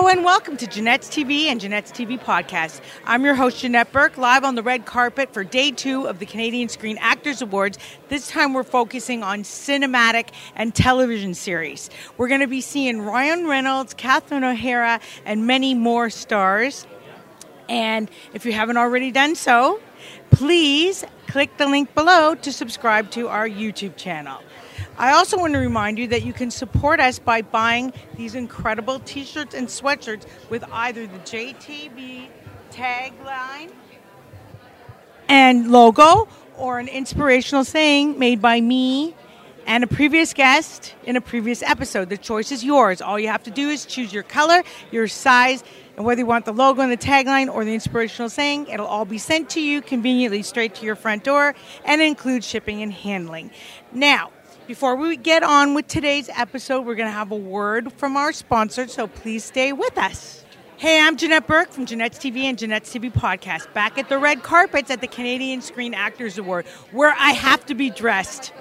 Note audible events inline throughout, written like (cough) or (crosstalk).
Hello and welcome to Janette's TV and Janette's TV podcast. I'm your host, Janette Burke, live on the red carpet for day two of the Canadian Screen Actors Awards. This time we're focusing on cinematic and television series. We're going to be seeing Ryan Reynolds, Catherine O'Hara, and many more stars. And if you haven't already done so, please click the link below to subscribe to our YouTube channel. I also want to remind you that you can support us by buying these incredible t shirts and sweatshirts with either the JTV tagline and logo or an inspirational saying made by me and a previous guest in a previous episode. The choice is yours. All you have to do is choose your color, your size, and whether you want the logo and the tagline or the inspirational saying, it'll all be sent to you conveniently straight to your front door and include shipping and handling. Now, before we get on with today's episode, we're going to have a word from our sponsor, so please stay with us. Hey, I'm Janette Burke from Janette's TV and Janette's TV podcast, back at the red carpets at the Canadian Screen Actors Award, where I have to be dressed.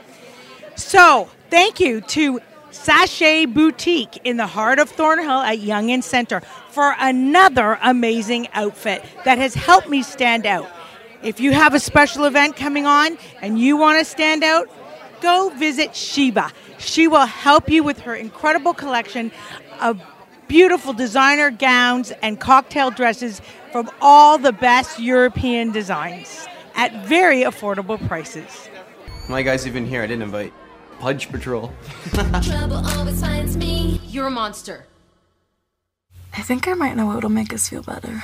So, thank you to Sachet Boutique in the heart of Thornhill at Yonge and Centre for another amazing outfit that has helped me stand out. If you have a special event coming on and you want to stand out, go visit Sheba. She will help you with her incredible collection of beautiful designer gowns and cocktail dresses from all the best European designs at very affordable prices. My guys even here. I didn't invite. Pudge Patrol. (laughs) Trouble always finds me. You're a monster. I think I might know what'll make us feel better.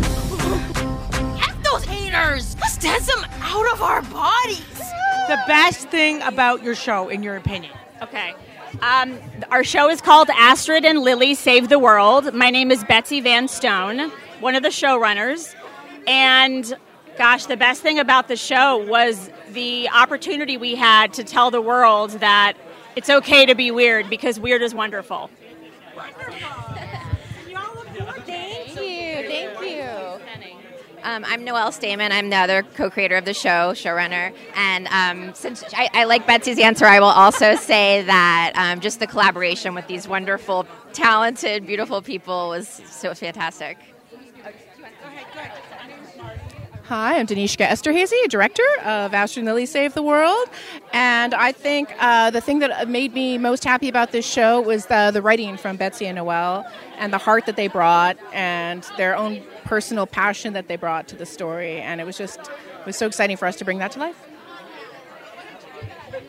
F those haters! Let's dance them out of our bodies! The best thing about your show, in your opinion? Okay. Um, our show is called Astrid and Lilly Save the World. My name is Betsy Van Stone, one of the showrunners. And gosh, the best thing about the show was the opportunity we had to tell the world that it's okay to be weird because weird is wonderful. Thank Um, I'm Noelle Stehman. I'm the other co-creator of the show, showrunner. And um, since I, I, like Betsy's answer, I will also (laughs) say that um, just the collaboration with these wonderful, talented, beautiful people was so fantastic. Hi, I'm Danishka Esterhazy, director of Astrid and Lilly Save the World. And I think uh, the thing that made me most happy about this show was the, the writing from Betsy and Noelle and the heart that they brought and their own personal passion that they brought to the story. And it was just, it was so exciting for us to bring that to life.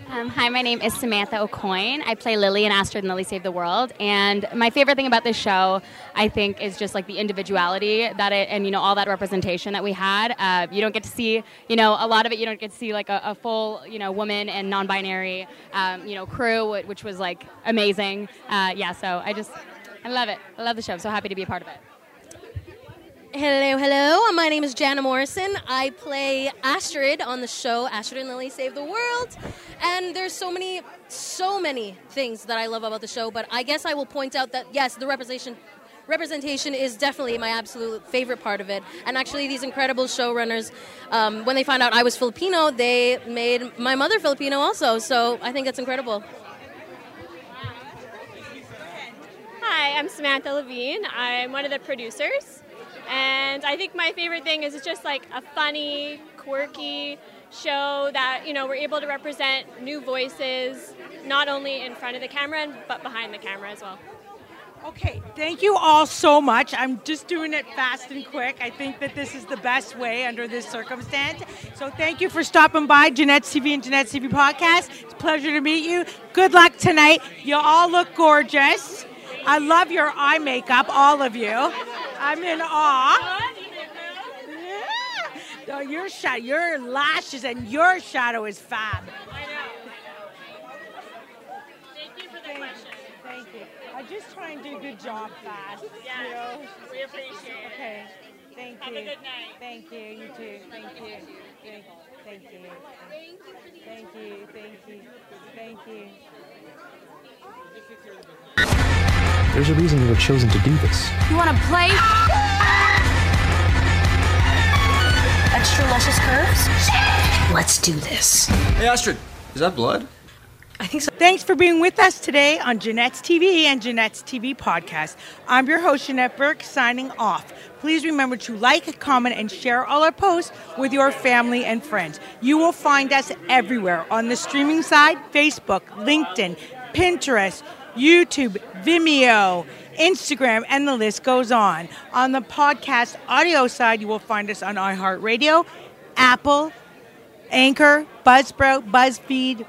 Um, hi, my name is Samantha Aucoin. I play Lilly in Astrid and Lilly Save the World. And my favorite thing about this show, I think, is just like the individuality that it, and you know, all that representation that we had. Uh, you don't get to see, you know, a lot of it. You don't get to see like a, a full, you know, woman and non-binary, um, you know, crew, which was like amazing. Uh, yeah, so I just, I love it. I love the show. I'm so happy to be a part of it. Hello, hello. My name is Jana Morrison. I play Astrid on the show Astrid and Lilly Save the World. And there's so many, so many things that I love about the show, but I guess I will point out that yes, the representation representation is definitely my absolute favorite part of it. And actually, these incredible showrunners, um, when they found out I was Filipino, they made my mother Filipino also. So I think that's incredible. Hi, I'm Samantha Levine. I'm one of the producers. And I think my favorite thing is it's just like a funny, quirky show that, you know, we're able to represent new voices, not only in front of the camera, but behind the camera as well. Okay, thank you all so much. I'm just doing it fast and quick. I think that this is the best way under this circumstance. So thank you for stopping by Janette's TV and Janette's TV podcast. It's a pleasure to meet you. Good luck tonight. You all look gorgeous. I love your eye makeup, all of you. I'm in awe. Yeah. No, your shadow, your lashes and your shadow is fab. I know. Thank you for the question. Thank you. I just try and do a good job fast. Yes, You know? we appreciate it. Okay. Thank Have you. Have a good night. Thank you. You too. Thank you. Thank, you. thank you. Thank you. Thank you. Thank you. There's a reason you were chosen to do this. You want to play? Extra luscious curves? Let's do this. Hey, Astrid. Is that blood? I think so. Thanks for being with us today on Janette's TV and Janette's TV podcast. I'm your host, Janette Burke, signing off. Please remember to like, comment, and share all our posts with your family and friends. You will find us everywhere on the streaming side Facebook, LinkedIn, Pinterest, YouTube, Vimeo, Instagram, and the list goes on. On the podcast audio side, you will find us on iHeartRadio, Apple, Anchor, Buzzsprout, BuzzFeed,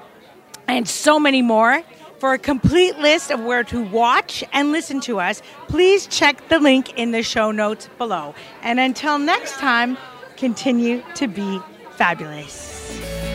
and so many more. For a complete list of where to watch and listen to us, please check the link in the show notes below. And until next time, continue to be fabulous.